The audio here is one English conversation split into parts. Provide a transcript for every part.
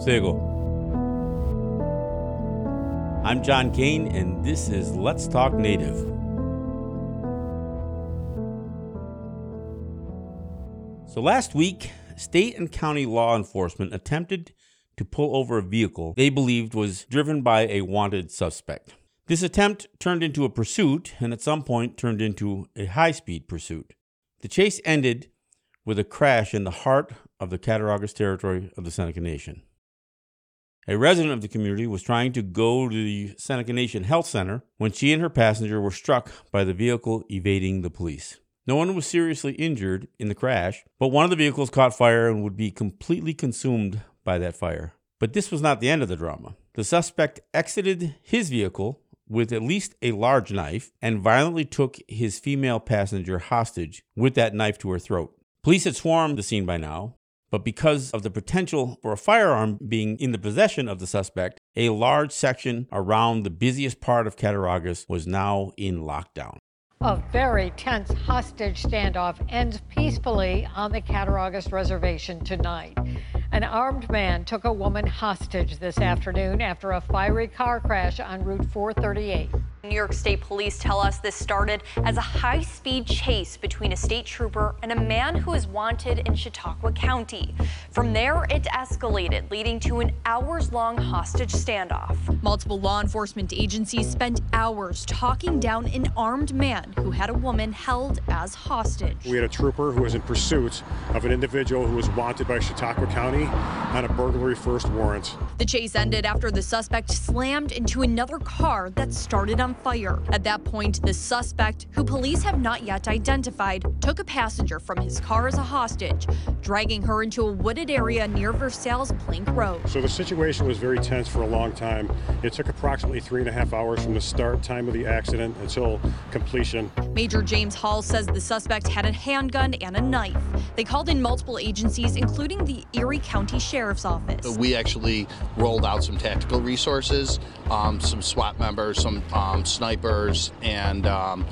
Sego. I'm John Kane, and this is Let's Talk Native. So, last week, state and county law enforcement attempted to pull over a vehicle they believed was driven by a wanted suspect. This attempt turned into a pursuit and at some point turned into a high speed pursuit. The chase ended with a crash in the heart of the Cattaraugus territory of the Seneca Nation. A resident of the community was trying to go to the Seneca Nation Health Center when she and her passenger were struck by the vehicle evading the police. No one was seriously injured in the crash, but one of the vehicles caught fire and would be completely consumed by that fire. But this was not the end of the drama. The suspect exited his vehicle with at least a large knife and violently took his female passenger hostage with that knife to her throat. Police had swarmed the scene by now, but because of the potential for a firearm being in the possession of the suspect, a large section around the busiest part of Cattaraugus was now in lockdown. A very tense hostage standoff ends peacefully on the Cattaraugus Reservation tonight. An armed man took a woman hostage this afternoon after a fiery car crash on Route 438. New York State Police tell us this started as a high speed chase between a state trooper and a man who is wanted in Chautauqua County. From there, it escalated, leading to an hours long hostage standoff. Multiple law enforcement agencies spent hours talking down an armed man who had a woman held as hostage. We had a trooper who was in pursuit of an individual who was wanted by Chautauqua County on a burglary first warrant. The chase ended after the suspect slammed into another car that started on fire. At that point, the suspect, who police have not yet identified, took a passenger from his car as a hostage, dragging her into a wooded area near Versailles Plank Road. So the situation was very tense for a long time. It took approximately three and a half hours from the start time of the accident until completion. Major James Hall says the suspect had a handgun and a knife. They called in multiple agencies, including the Erie County Sheriff's Office. We actually rolled out some tactical resources, um, some SWAT members, some um, snipers, and um,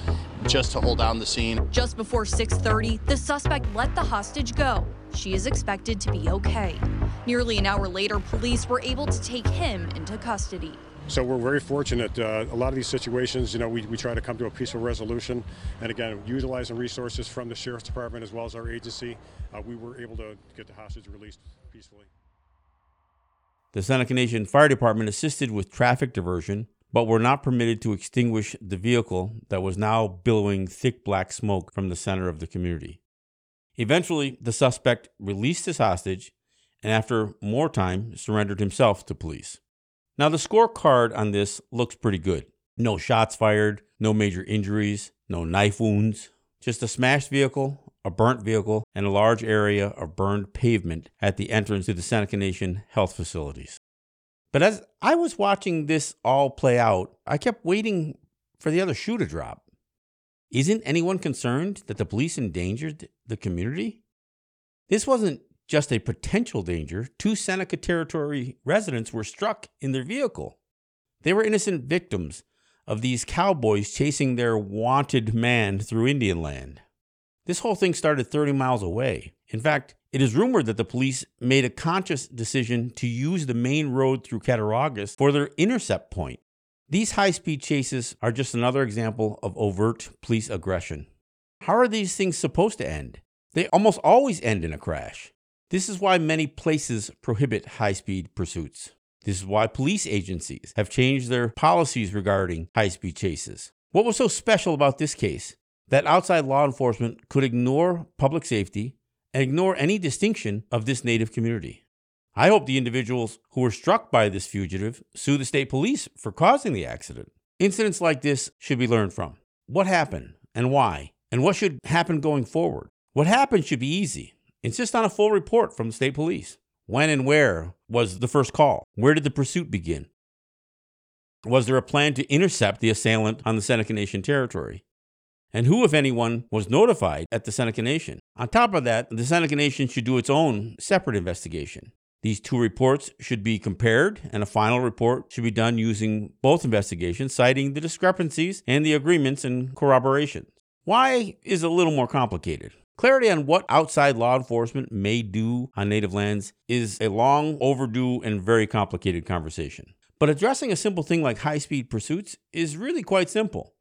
just to hold down the scene. Just before 6:30, the suspect let the hostage go. She is expected to be okay. Nearly an hour later, police were able to take him into custody. So we're very fortunate. Uh, a lot of these situations, you know, we, we try to come to a peaceful resolution. And again, utilizing resources from the Sheriff's Department as well as our agency, uh, we were able to get the hostage released peacefully. The Seneca Nation Fire Department assisted with traffic diversion, but were not permitted to extinguish the vehicle that was now billowing thick black smoke from the center of the community. Eventually, the suspect released his hostage and, after more time, surrendered himself to police. Now, the scorecard on this looks pretty good. No shots fired, no major injuries, no knife wounds, just a smashed vehicle, a burnt vehicle, and a large area of burned pavement at the entrance to the Seneca Nation health facilities. But as I was watching this all play out, I kept waiting for the other shoe to drop. Isn't anyone concerned that the police endangered the community? This wasn't just a potential danger. Two Seneca Territory residents were struck in their vehicle. They were innocent victims of these cowboys chasing their wanted man through Indian land. This whole thing started 30 miles away. In fact, it is rumored that the police made a conscious decision to use the main road through Cattaraugus for their intercept point. These high speed chases are just another example of overt police aggression. How are these things supposed to end? They almost always end in a crash. This is why many places prohibit high speed pursuits. This is why police agencies have changed their policies regarding high speed chases. What was so special about this case? That outside law enforcement could ignore public safety and ignore any distinction of this native community. I hope the individuals who were struck by this fugitive sue the state police for causing the accident. Incidents like this should be learned from. What happened and why? And what should happen going forward? What happened should be easy. Insist on a full report from the state police. When and where was the first call? Where did the pursuit begin? Was there a plan to intercept the assailant on the Seneca Nation territory? And who, if anyone, was notified at the Seneca Nation? On top of that, the Seneca Nation should do its own separate investigation. These two reports should be compared, and a final report should be done using both investigations, citing the discrepancies and the agreements and corroborations. Why is a little more complicated? Clarity on what outside law enforcement may do on native lands is a long overdue and very complicated conversation. But addressing a simple thing like high speed pursuits is really quite simple.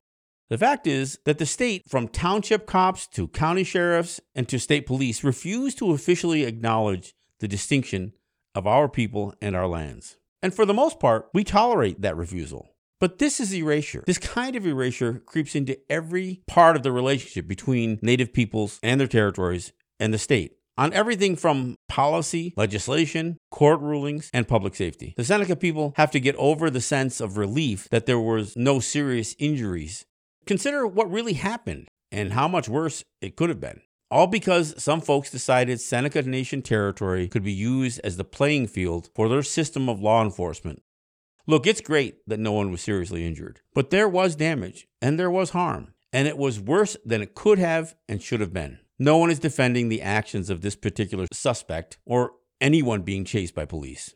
The fact is that the state, from township cops to county sheriffs and to state police, refuse to officially acknowledge the distinction of our people and our lands. And for the most part, we tolerate that refusal. But this is erasure. This kind of erasure creeps into every part of the relationship between Native peoples and their territories and the state on everything from policy, legislation, court rulings, and public safety. The Seneca people have to get over the sense of relief that there was no serious injuries. Consider what really happened and how much worse it could have been. All because some folks decided Seneca Nation territory could be used as the playing field for their system of law enforcement. Look, it's great that no one was seriously injured, but there was damage and there was harm, and it was worse than it could have and should have been. No one is defending the actions of this particular suspect or anyone being chased by police.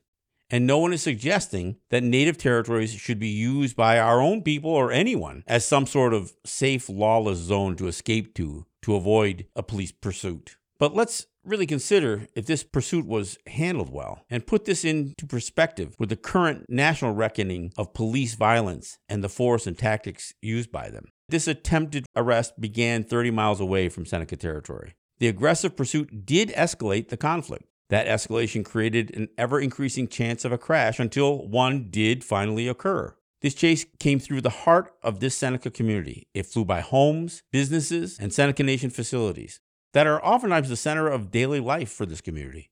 And no one is suggesting that native territories should be used by our own people or anyone as some sort of safe, lawless zone to escape to to avoid a police pursuit. But let's really consider if this pursuit was handled well and put this into perspective with the current national reckoning of police violence and the force and tactics used by them. This attempted arrest began 30 miles away from Seneca territory. The aggressive pursuit did escalate the conflict. That escalation created an ever increasing chance of a crash until one did finally occur. This chase came through the heart of this Seneca community. It flew by homes, businesses, and Seneca Nation facilities that are oftentimes the center of daily life for this community.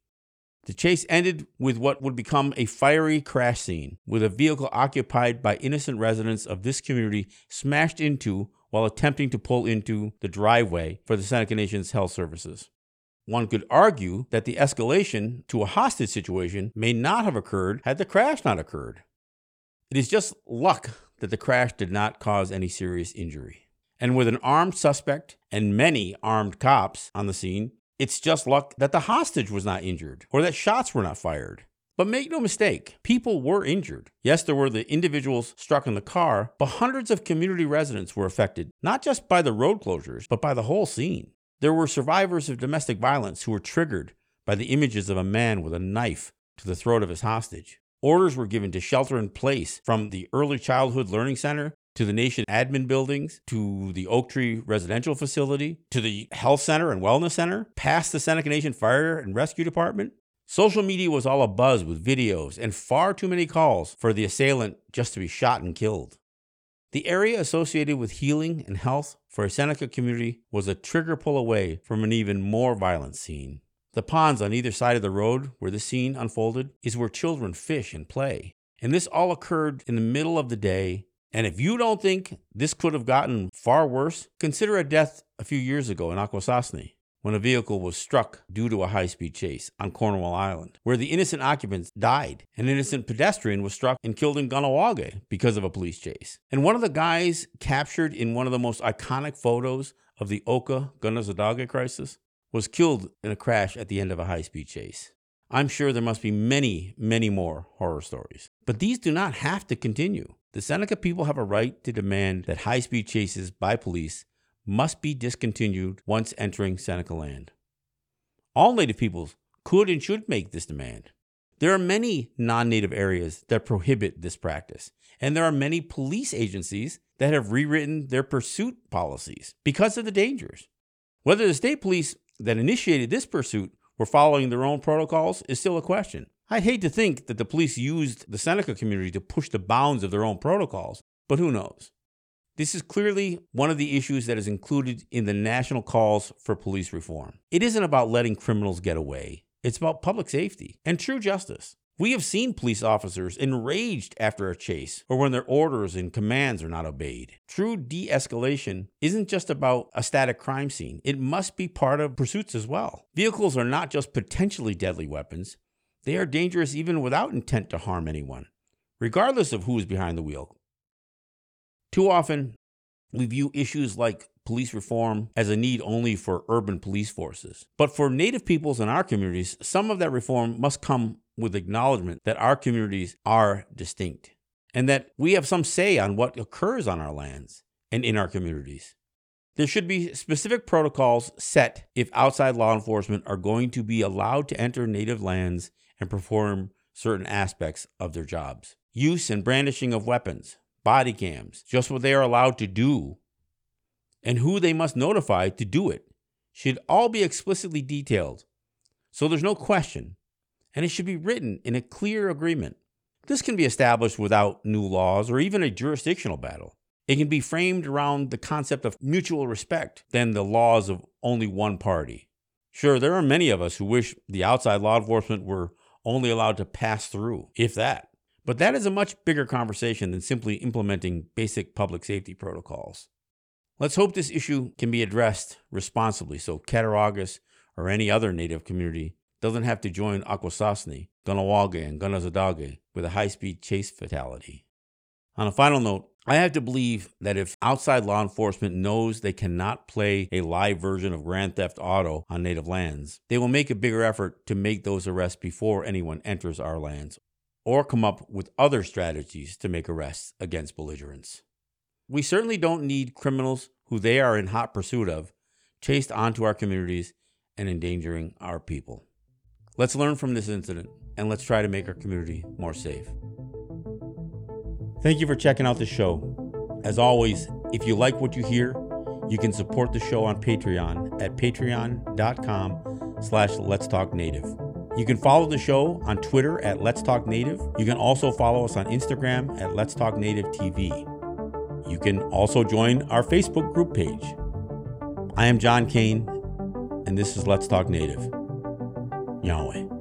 The chase ended with what would become a fiery crash scene, with a vehicle occupied by innocent residents of this community smashed into while attempting to pull into the driveway for the Seneca Nation's health services. One could argue that the escalation to a hostage situation may not have occurred had the crash not occurred. It is just luck that the crash did not cause any serious injury. And with an armed suspect and many armed cops on the scene, it's just luck that the hostage was not injured or that shots were not fired. But make no mistake, people were injured. Yes, there were the individuals struck in the car, but hundreds of community residents were affected, not just by the road closures, but by the whole scene. There were survivors of domestic violence who were triggered by the images of a man with a knife to the throat of his hostage. Orders were given to shelter in place from the Early Childhood Learning Center to the Nation admin buildings, to the Oak Tree Residential Facility, to the Health Center and Wellness Center, past the Seneca Nation Fire and Rescue Department. Social media was all abuzz with videos and far too many calls for the assailant just to be shot and killed. The area associated with healing and health for a Seneca community was a trigger pull away from an even more violent scene. The ponds on either side of the road where the scene unfolded is where children fish and play. And this all occurred in the middle of the day and if you don't think this could have gotten far worse, consider a death a few years ago in Akwesasne when a vehicle was struck due to a high speed chase on Cornwall Island, where the innocent occupants died. An innocent pedestrian was struck and killed in Kahnawake because of a police chase. And one of the guys captured in one of the most iconic photos of the Oka Kanesatake crisis was killed in a crash at the end of a high speed chase. I'm sure there must be many, many more horror stories. But these do not have to continue. The Seneca people have a right to demand that high speed chases by police must be discontinued once entering Seneca land. All Native peoples could and should make this demand. There are many non native areas that prohibit this practice, and there are many police agencies that have rewritten their pursuit policies because of the dangers. Whether the state police that initiated this pursuit were following their own protocols is still a question. I'd hate to think that the police used the Seneca community to push the bounds of their own protocols, but who knows? This is clearly one of the issues that is included in the national calls for police reform. It isn't about letting criminals get away, it's about public safety and true justice. We have seen police officers enraged after a chase or when their orders and commands are not obeyed. True de escalation isn't just about a static crime scene, it must be part of pursuits as well. Vehicles are not just potentially deadly weapons, they are dangerous even without intent to harm anyone, regardless of who is behind the wheel. Too often, we view issues like police reform as a need only for urban police forces. But for Native peoples in our communities, some of that reform must come with acknowledgement that our communities are distinct and that we have some say on what occurs on our lands and in our communities. There should be specific protocols set if outside law enforcement are going to be allowed to enter native lands and perform certain aspects of their jobs. Use and brandishing of weapons, body cams, just what they are allowed to do, and who they must notify to do it should all be explicitly detailed. So there's no question, and it should be written in a clear agreement. This can be established without new laws or even a jurisdictional battle. It can be framed around the concept of mutual respect than the laws of only one party. Sure, there are many of us who wish the outside law enforcement were only allowed to pass through, if that. But that is a much bigger conversation than simply implementing basic public safety protocols. Let's hope this issue can be addressed responsibly so Cattaraugus or any other Native community doesn't have to join Akwesasne, Kahnawake, and Kanesatake with a high speed chase fatality. On a final note, I have to believe that if outside law enforcement knows they cannot play a live version of Grand Theft Auto on native lands, they will make a bigger effort to make those arrests before anyone enters our lands, or come up with other strategies to make arrests against belligerents. We certainly don't need criminals who they are in hot pursuit of chased onto our communities and endangering our people. Let's learn from this incident and let's try to make our community more safe. Thank you for checking out the show. As always, if you like what you hear, you can support the show on Patreon at patreon.com slash Let's Talk Native. You can follow the show on Twitter at Let's Talk Native. You can also follow us on Instagram at Let's Talk Native TV. You can also join our Facebook group page. I am John Kane, and this is Let's Talk Native. Yahweh.